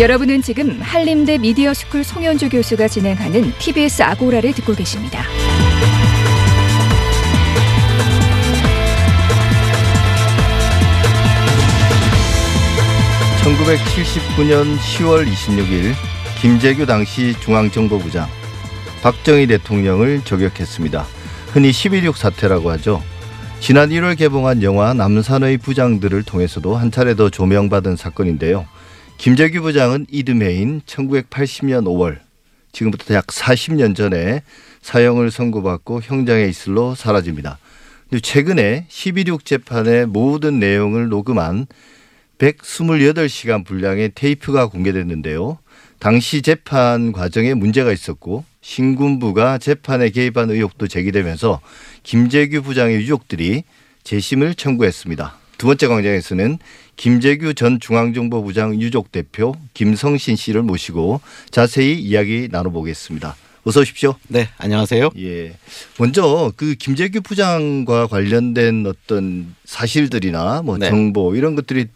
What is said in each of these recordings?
여러분은 지금 한림대 미디어 스쿨 송현주 교수가 진행하는 TBS 아고라를 듣고 계십니다. 1979년 10월 26일 김재규 당시 중앙정보부장 박정희 대통령을 저격했습니다. 흔히 10.26 사태라고 하죠. 지난 1월 개봉한 영화 남산의 부장들을 통해서도 한 차례 더 조명받은 사건인데요. 김재규 부장은 이듬해인 1980년 5월 지금부터 약 40년 전에 사형을 선고받고 형장에 있을로 사라집니다. 최근에 12.6 재판의 모든 내용을 녹음한 128시간 분량의 테이프가 공개됐는데요. 당시 재판 과정에 문제가 있었고 신군부가 재판에 개입한 의혹도 제기되면서 김재규 부장의 유족들이 재심을 청구했습니다. 두 번째 광장에서는 김재규 전 중앙정보부장 유족 대표 김성신 씨를 모시고 자세히 이야기 나눠보겠습니다. 어서 오십시오. 네, 안녕하세요. 예. 먼저 그 김재규 부장과 관련된 어떤 사실들이나 뭐 네. 정보 이런 것들이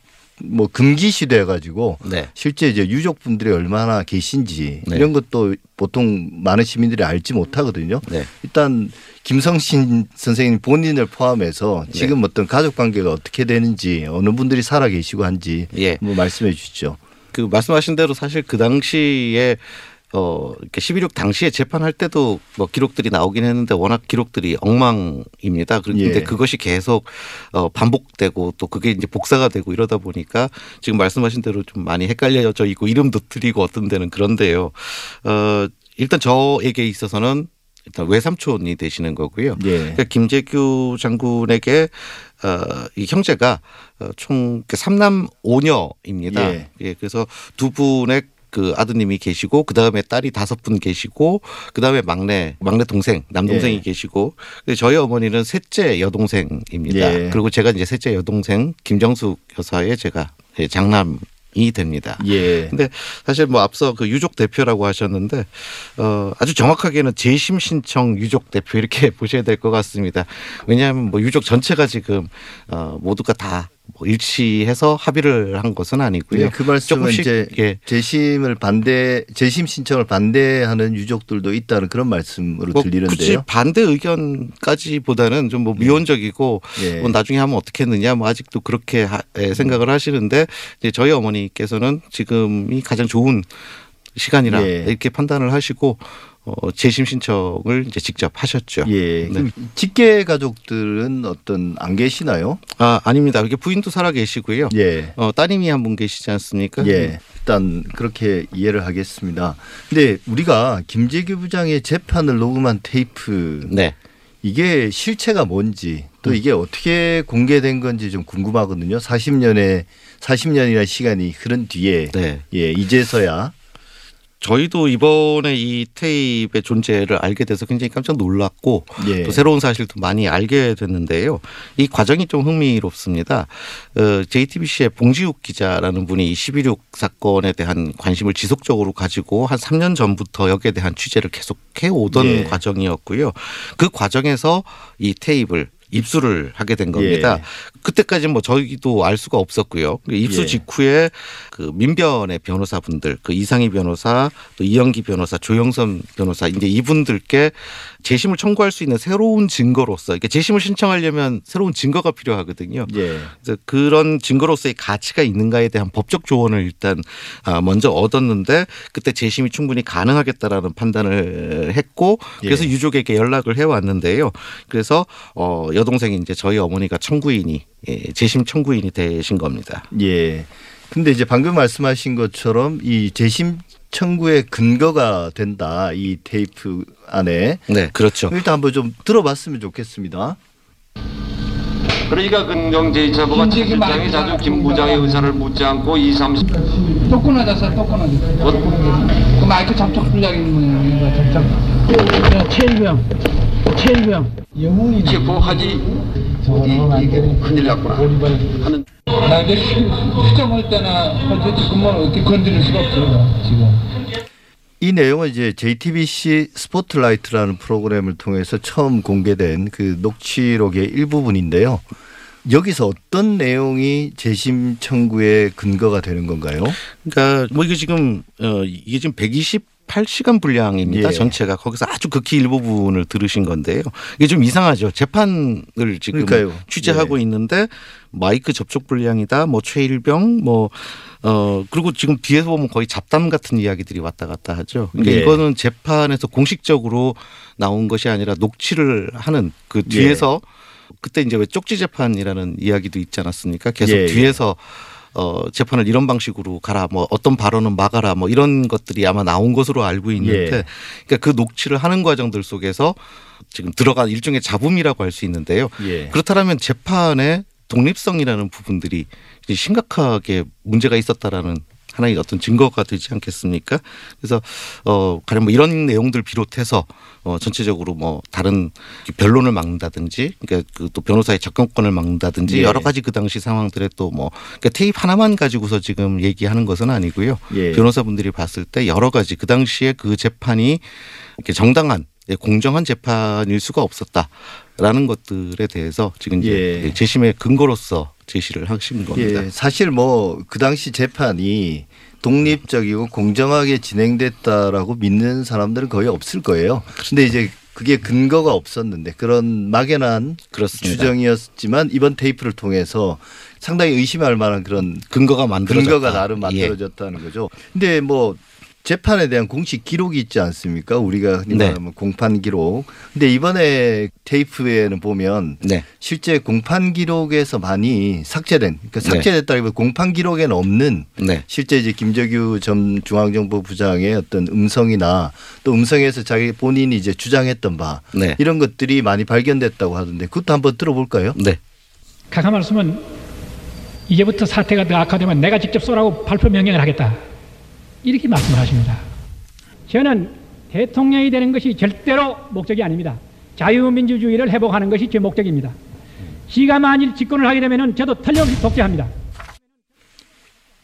뭐 금기 시대 가지고 네. 실제 이제 유족분들이 얼마나 계신지 네. 이런 것도 보통 많은 시민들이 알지 못하거든요. 네. 일단 김성신 선생님 본인을 포함해서 네. 지금 어떤 가족 관계가 어떻게 되는지 어느 분들이 살아 계시고 한지 예. 뭐 말씀해 주시죠. 그 말씀하신 대로 사실 그 당시에 어, 이렇게 11.6 당시에 재판할 때도 뭐 기록들이 나오긴 했는데 워낙 기록들이 엉망입니다. 그런데 예. 그것이 계속 어, 반복되고 또 그게 이제 복사가 되고 이러다 보니까 지금 말씀하신 대로 좀 많이 헷갈려져 있고 이름도 틀리고 어떤 데는 그런데요. 어, 일단 저에게 있어서는 일단 외삼촌이 되시는 거고요. 예. 그러니까 김재규 장군에게 어, 이 형제가 어, 총 삼남 오녀입니다. 예. 예. 그래서 두 분의 그 아드님이 계시고 그 다음에 딸이 다섯 분 계시고 그 다음에 막내 막내 동생 남동생이 예. 계시고 저희 어머니는 셋째 여동생입니다. 예. 그리고 제가 이제 셋째 여동생 김정숙 여사의 제가 장남 이 됩니다. 예. 근데 사실 뭐 앞서 그 유족 대표라고 하셨는데 어 아주 정확하게는 재심 신청 유족 대표 이렇게 보셔야 될 것 같습니다. 왜냐하면 뭐 유족 전체가 지금 어 모두가 다 뭐 일치해서 합의를 한 것은 아니고요. 네, 그 말씀은 이제 예. 재심을 반대 재심 신청을 반대하는 유족들도 있다는 그런 말씀으로 뭐 들리는데요. 굳이 반대 의견까지보다는 좀뭐 네. 미온적이고 예. 뭐 나중에 하면 어떻겠느냐 뭐 아직도 그렇게 하, 예, 생각을 하시는데 이제 저희 어머니께서는 지금이 가장 좋은 시간이라 예. 이렇게 판단을 하시고 어, 재심 신청을 이제 직접 하셨죠. 예. 네. 직계 가족들은 어떤 안 계시나요? 아 아닙니다. 이렇게 부인도 살아 계시고요. 예. 어, 따님이 한 분 계시지 않습니까? 예. 일단 그렇게 이해를 하겠습니다. 근데 우리가 김재규 부장의 재판을 녹음한 테이프. 네. 이게 실체가 뭔지 또 음. 이게 어떻게 공개된 건지 좀 궁금하거든요. 40년의 40년이나 시간이 흐른 뒤에 네. 예, 이제서야 저희도 이번에 이 테이프의 존재를 알게 돼서 굉장히 깜짝 놀랐고 예. 또 새로운 사실도 많이 알게 됐는데요. 이 과정이 좀 흥미롭습니다. 어, JTBC의 봉지욱 기자라는 분이 이11.6 사건에 대한 관심을 지속적으로 가지고 한 3년 전부터 여기에 대한 취재를 계속 해 오던 예. 과정이었고요. 그 과정에서 이 테이프를 입수를 하게 된 겁니다. 예. 그때까지 뭐 저희도 알 수가 없었고요. 입수 예. 직후에 그 민변의 변호사분들, 그 이상희 변호사, 또 이영기 변호사, 조영선 변호사, 이제 이분들께 재심을 청구할 수 있는 새로운 증거로서 이게 재심을 신청하려면 새로운 증거가 필요하거든요. 예. 그래서 그런 증거로서의 가치가 있는가에 대한 법적 조언을 일단 아, 먼저 얻었는데 그때 재심이 충분히 가능하겠다라는 판단을 했고 그래서 예. 유족에게 연락을 해 왔는데요. 그래서 어 여동생이 이제 저희 어머니가 청구인이 예, 재심 청구인이 되신 겁니다. 예. 근데 이제 방금 말씀하신 것처럼 이 재심 청구의 근거가 된다 이 테이프 안에. 네, 그렇죠. 일단 한번 좀 들어봤으면 좋겠습니다. 그러니까 근경 제2차보가 실장이 자주 김 부장의 의사를 묻지 않고 2, 30. 또 끊어졌어, 또 끊어졌어. 그 마이크 접촉 불량인 모양이야, 접촉. 체일병, 체일병. 영웅이. 체포하지. 이게 큰일 났구나. 하는. 나 이제 수정할 때나 어쨌든 그만 어떻게 건드릴 수가 없어요, 지금. 이 내용은 이제 JTBC 스포트라이트라는 프로그램을 통해서 처음 공개된 그 녹취록의 일부분인데요. 여기서 어떤 내용이 재심 청구의 근거가 되는 건가요? 그러니까 뭐 이게 지금 어 이게 지금 128시간 분량입니다. 예. 전체가 거기서 아주 극히 일부분을 들으신 건데요. 이게 좀 이상하죠. 재판을 지금 그러니까요. 취재하고 예. 있는데 마이크 접촉 분량이다. 뭐 최일병 뭐 어, 그리고 지금 뒤에서 보면 거의 잡담 같은 이야기들이 왔다 갔다 하죠. 그러니까 예. 이거는 재판에서 공식적으로 나온 것이 아니라 녹취를 하는 그 예. 뒤에서 그때 이제 왜 쪽지 재판이라는 이야기도 있지 않았습니까? 계속 예, 예. 뒤에서 어, 재판을 이런 방식으로 가라, 뭐 어떤 발언은 막아라, 뭐 이런 것들이 아마 나온 것으로 알고 있는데, 예. 그러니까 그 녹취를 하는 과정들 속에서 지금 들어간 일종의 잡음이라고 할 수 있는데요. 예. 그렇다면 재판의 독립성이라는 부분들이 심각하게 문제가 있었다라는 하나의 어떤 증거가 되지 않겠습니까? 그래서 어 가령 뭐 이런 내용들 비롯해서 어 전체적으로 뭐 다른 변론을 막는다든지 그러니까 그 또 변호사의 접근권을 막는다든지 예. 여러 가지 그 당시 상황들에 또 뭐 그러니까 테이프 하나만 가지고서 지금 얘기하는 것은 아니고요. 예. 변호사분들이 봤을 때 여러 가지 그 당시에 그 재판이 이렇게 정당한 예, 공정한 재판일 수가 없었다라는 것들에 대해서 지금 이제 예. 재심의 근거로서 제시를 하신 겁니다. 예, 사실 뭐 그 당시 재판이 독립적이고 공정하게 진행됐다라고 믿는 사람들은 거의 없을 거예요. 근데 이제 그게 근거가 없었는데 그런 막연한 그렇습니다. 추정이었지만 이번 테이프를 통해서 상당히 의심할 만한 그런 근거가 만들어졌다. 근거가 나름 예. 만들어졌다는 거죠. 근데 뭐 재판에 대한 공식 기록이 있지 않습니까? 우리가 흔히 네. 말하면 공판 기록. 근데 이번에 테이프에는 보면 네. 실제 공판 기록에서 많이 삭제된, 그러니까 네. 삭제됐다기보다 공판 기록에는 없는 네. 실제 이제 김정규 전 중앙정보 부장의 어떤 음성이나 또 음성에서 자기 본인이 이제 주장했던 바 네. 이런 것들이 많이 발견됐다고 하던데 그것도 한번 들어볼까요? 네. 각하 말씀은 이제부터 사태가 더 악화되면 내가 직접 쏘라고 발표 명령을 하겠다. 이렇게 말씀을 하십니다. 저는 대통령이 되는 것이 절대로 목적이 아닙니다. 자유민주주의를 회복하는 것이 제 목적입니다. 지가 만일 집권을 하게 되면 저도 틀림없이 독재합니다.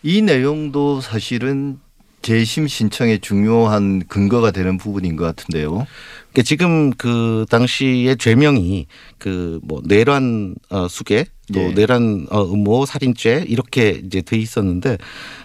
이 내용도 사실은 재심 신청에 중요한 근거가 되는 부분인 것 같은데요. 그러니까 지금 그 당시의 죄명이 그 뭐 내란 어, 수계 또 예. 내란 어, 음모 살인죄 이렇게 이제 돼 있었는데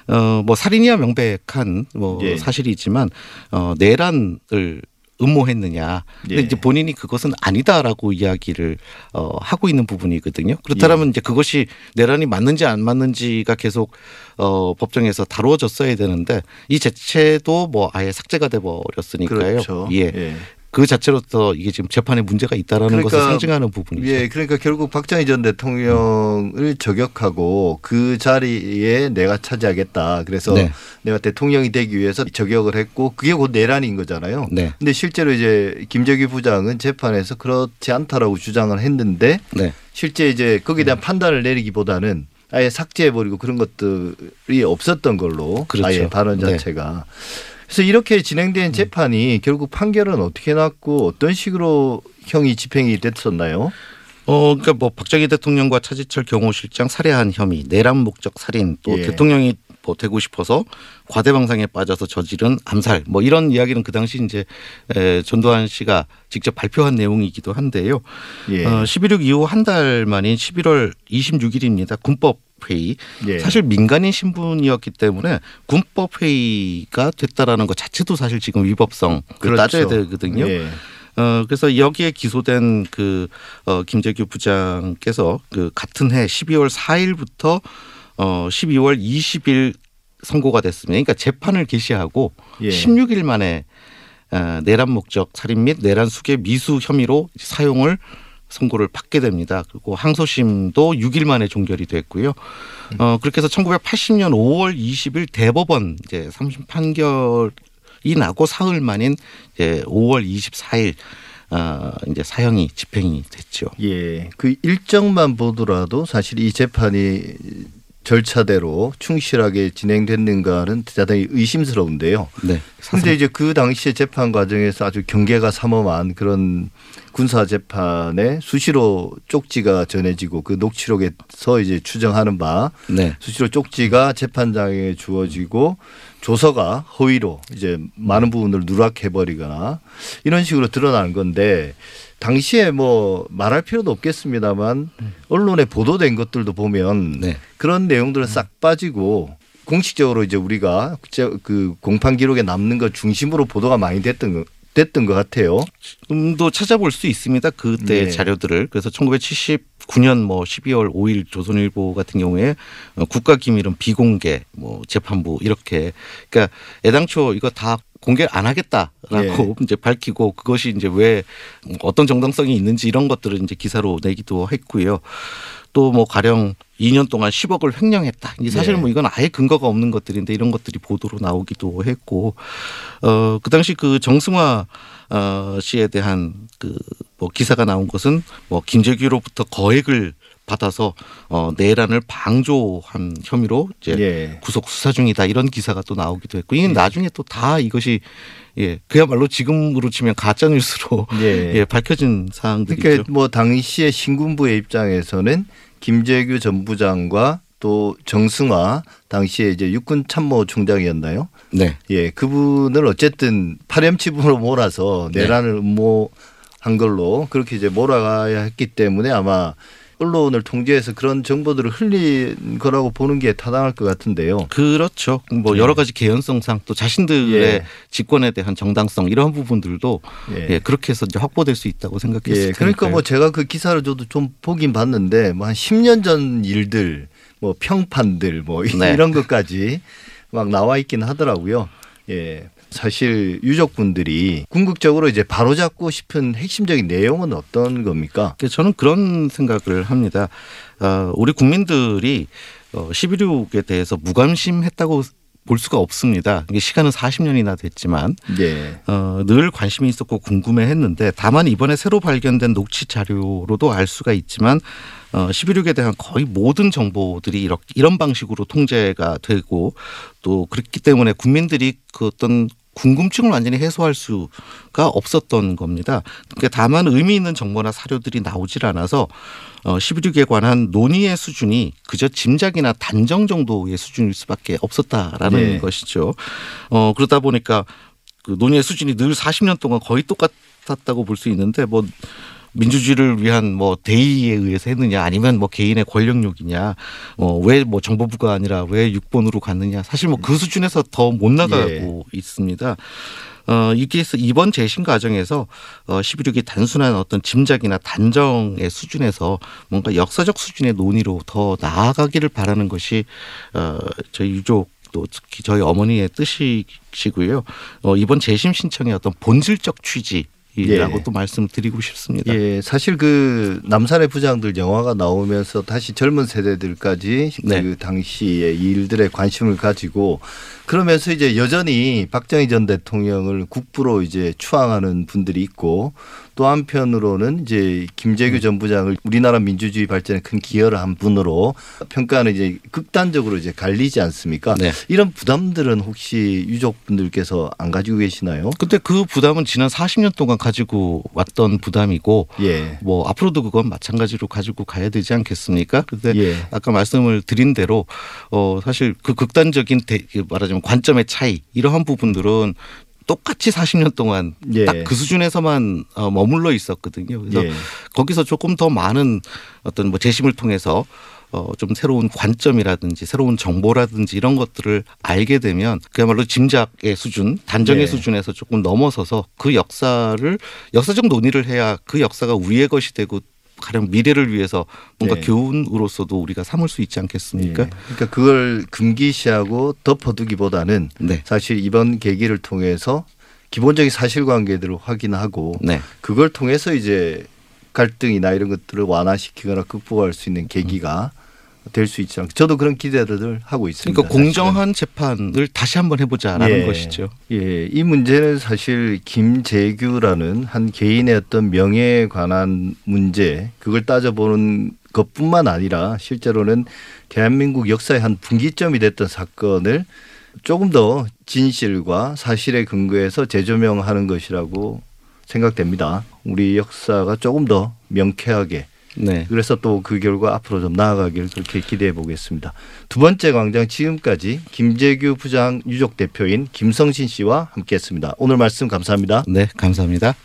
어뭐 살인이야 명백한 뭐 예. 사실이지만 어 내란을 음모했느냐. 근데 예. 이제 본인이 그것은 아니다라고 이야기를 어 하고 있는 부분이거든요. 그렇다면 예. 이제 그것이 내란이 맞는지 안 맞는지가 계속 어 법정에서 다루어졌어야 되는데 이 자체도 뭐 아예 삭제가 돼 버렸으니까요. 그렇죠. 예. 예. 그 자체로서 이게 지금 재판에 문제가 있다라는 것을 상징하는 부분이죠. 예, 그러니까 결국 박정희 전 대통령을 저격하고 그 자리에 내가 차지하겠다. 그래서 네. 내가 대통령이 되기 위해서 저격을 했고 그게 곧 내란인 거잖아요. 네. 근데 실제로 이제 김정희 부장은 재판에서 그렇지 않다라고 주장을 했는데 네. 실제 이제 거기에 대한 판단을 내리기보다는 아예 삭제해버리고 그런 것들이 없었던 걸로 그렇죠. 아예 발언 네. 자체가 그래서 이렇게 진행된 재판이 결국 판결은 어떻게 났고 어떤 식으로 형이 집행이 됐었나요? 어, 그러니까 뭐 박정희 대통령과 차지철 경호실장 살해한 혐의, 내란 목적 살인, 또 예. 대통령이 뭐 되고 싶어서 과대방상에 빠져서 저지른 암살, 뭐 이런 이야기는 그 당시 이제 에, 전두환 씨가 직접 발표한 내용이기도 한데요. 예. 어, 11.6 이후 한 달 만인 11월 26일입니다. 군법 회의. 예. 사실 민간인 신분이었기 때문에 군법 회의가 됐다라는 것 자체도 사실 지금 위법성 그 따져야 되거든요. 예. 어 그래서 여기에 기소된 그 어, 김재규 부장께서 그 같은 해 12월 4일부터 어 12월 20일 선고가 됐습니다. 그러니까 재판을 개시하고 예. 16일 만에 어, 내란 목적 살인 및 내란 수계 미수 혐의로 사용을 선고를 받게 됩니다. 그리고 항소심도 6일 만에 종결이 됐고요. 어 그렇게 해서 1980년 5월 20일 대법원 이제 3심 판결이 나고 사흘 만인 이제 5월 24일 어 이제 사형이 집행이 됐죠. 예. 그 일정만 보더라도 사실 이 재판이 절차대로 충실하게 진행됐는가는 대단히 의심스러운데요. 네. 근데 이제 그 당시에 재판 과정에서 아주 경계가 삼엄한 그런 군사 재판에 수시로 쪽지가 전해지고 그 녹취록에서 이제 추정하는 바 네. 수시로 쪽지가 재판장에 주어지고 조서가 허위로 이제 많은 부분을 누락해 버리거나 이런 식으로 드러나는 건데 당시에 뭐 말할 필요도 없겠습니다만 언론에 보도된 것들도 보면 네. 그런 내용들은 싹 빠지고 공식적으로 이제 우리가 그 공판 기록에 남는 것 중심으로 보도가 많이 됐던 거 됐던 것 같아요. 지금도 찾아볼 수 있습니다. 그때 네. 자료들을. 그래서 1979년 뭐 12월 5일 조선일보 같은 경우에 어, 국가 기밀은 비공개 뭐 재판부 이렇게 그러니까 애당초 이거 다 공개 안 하겠다라고 이제 밝히고 그것이 이제 왜 어떤 정당성이 있는지 이런 것들을 이제 기사로 내기도 했고요. 또 뭐 가령 2년 동안 10억을 횡령했다. 이제 사실 네. 뭐 이건 아예 근거가 없는 것들인데 이런 것들이 보도로 나오기도 했고 어그 당시 그 정승화 어 씨에 대한 그 뭐 기사가 나온 것은 뭐 김재규로부터 거액을 받아서 어 내란을 방조한 혐의로 이제 예. 구속 수사 중이다 이런 기사가 또 나오기도 했고 이게 나중에 또 다 이것이 예 그야말로 지금으로 치면 가짜 뉴스로 예. 예 밝혀진 사항들이죠. 그러니까 뭐 당시에 신군부의 입장에서는 김재규 전 부장과 또 정승화 당시에 이제 육군 참모 총장이었나요? 네. 예, 그분을 어쨌든 파렴치분으로 몰아서 네. 내란을 음모 한 걸로 그렇게 이제 몰아가야 했기 때문에 아마 언론을 통제해서 그런 정보들을 흘린 거라고 보는 게 타당할 것 같은데요. 그렇죠. 뭐 예. 여러 가지 개연성상 또 자신들의 예. 직권에 대한 정당성 이러한 부분들도 예. 예, 그렇게 해서 이제 확보될 수 있다고 생각했을 예, 그러니까 테니까요. 뭐 제가 그 기사를 저도 좀 보긴 봤는데 뭐 한 10년 전 일들, 뭐 평판들 뭐 네. 이런 것까지 막 나와 있긴 하더라고요. 예. 사실 유족분들이 궁극적으로 이제 바로잡고 싶은 핵심적인 내용은 어떤 겁니까? 그래서 저는 그런 생각을 합니다. 어, 우리 국민들이 어, 11.6에 대해서 무관심했다고 볼 수가 없습니다. 이게 시간은 40년이나 됐지만 예. 어, 늘 관심이 있었고 궁금해했는데 다만 이번에 새로 발견된 녹취 자료로도 알 수가 있지만 어, 11.6에 대한 거의 모든 정보들이 이렇게 이런 방식으로 통제가 되고 또 그렇기 때문에 국민들이 그 어떤 궁금증을 완전히 해소할 수가 없었던 겁니다. 그러니까 다만 의미 있는 정보나 사료들이 나오질 않아서 어, 11.6에 관한 논의의 수준이 그저 짐작이나 단정 정도의 수준일 수밖에 없었다라는 네. 것이죠. 어, 그러다 보니까 그 논의의 수준이 늘 40년 동안 거의 똑같았다고 볼 수 있는데 뭐 민주주의를 위한 뭐 대의에 의해서 했느냐 아니면 뭐 개인의 권력욕이냐 어왜 뭐 정보부가 아니라 왜 육본으로 갔느냐 사실 뭐 그 수준에서 더 못 나가고 있습니다. 어, 이게 이번 재심 과정에서 어, 11.6이 단순한 어떤 짐작이나 단정의 수준에서 뭔가 역사적 수준의 논의로 더 나아가기를 바라는 것이 어, 저희 유족 또 특히 저희 어머니의 뜻이시고요. 어, 이번 재심 신청의 어떤 본질적 취지. 이라고 예. 또 말씀드리고 싶습니다. 예, 사실 그 남산의 부장들 영화가 나오면서 다시 젊은 세대들까지 네. 그 당시의 일들에 관심을 가지고 그러면서 이제 여전히 박정희 전 대통령을 국부로 이제 추앙하는 분들이 있고 또 한편으로는 이제 김재규 음. 전 부장을 우리나라 민주주의 발전에 큰 기여를 한 분으로 평가는 이제 극단적으로 이제 갈리지 않습니까? 네. 이런 부담들은 혹시 유족분들께서 안 가지고 계시나요? 근데 그 부담은 지난 40년 동안 가 지고 왔던 부담이고 예. 뭐 앞으로도 그건 마찬가지로 가지고 가야 되지 않겠습니까? 근데 예. 아까 말씀을 드린 대로 어 사실 그 극단적인 대, 말하자면 관점의 차이 이러한 부분들은 똑같이 40년 동안 예. 딱그 수준에서만 어, 머물러 있었거든요. 그래서 예. 거기서 조금 더 많은 어떤 뭐 재심을 통해서 어, 좀 새로운 관점이라든지 새로운 정보라든지 이런 것들을 알게 되면 그야말로 짐작의 수준, 단정의 네. 수준에서 조금 넘어서서 그 역사를 역사적 논의를 해야 그 역사가 우리의 것이 되고 가령 미래를 위해서 뭔가 네. 교훈으로서도 우리가 삼을 수 있지 않겠습니까? 예. 그러니까 그걸 금기시하고 덮어두기보다는 네. 사실 이번 계기를 통해서 기본적인 사실관계들을 확인하고 네. 그걸 통해서 이제 갈등이나 이런 것들을 완화시키거나 극복할 수 있는 계기가 될 수 있지 않을까. 저도 그런 기대를 하고 있습니다. 그러니까 공정한 재판을 다시 한번 해보자라는 예. 것이죠. 예, 이 문제는 사실 김재규라는 한 개인의 어떤 명예에 관한 문제, 그걸 따져보는 것뿐만 아니라 실제로는 대한민국 역사의 한 분기점이 됐던 사건을 조금 더 진실과 사실에 근거해서 재조명하는 것이라고 생각됩니다. 우리 역사가 조금 더 명쾌하게 네. 그래서 또 그 결과 앞으로 좀 나아가길 그렇게 기대해 보겠습니다. 두 번째 광장 지금까지 김재규 부장 유족 대표인 김성신 씨와 함께했습니다. 오늘 말씀 감사합니다. 네, 감사합니다.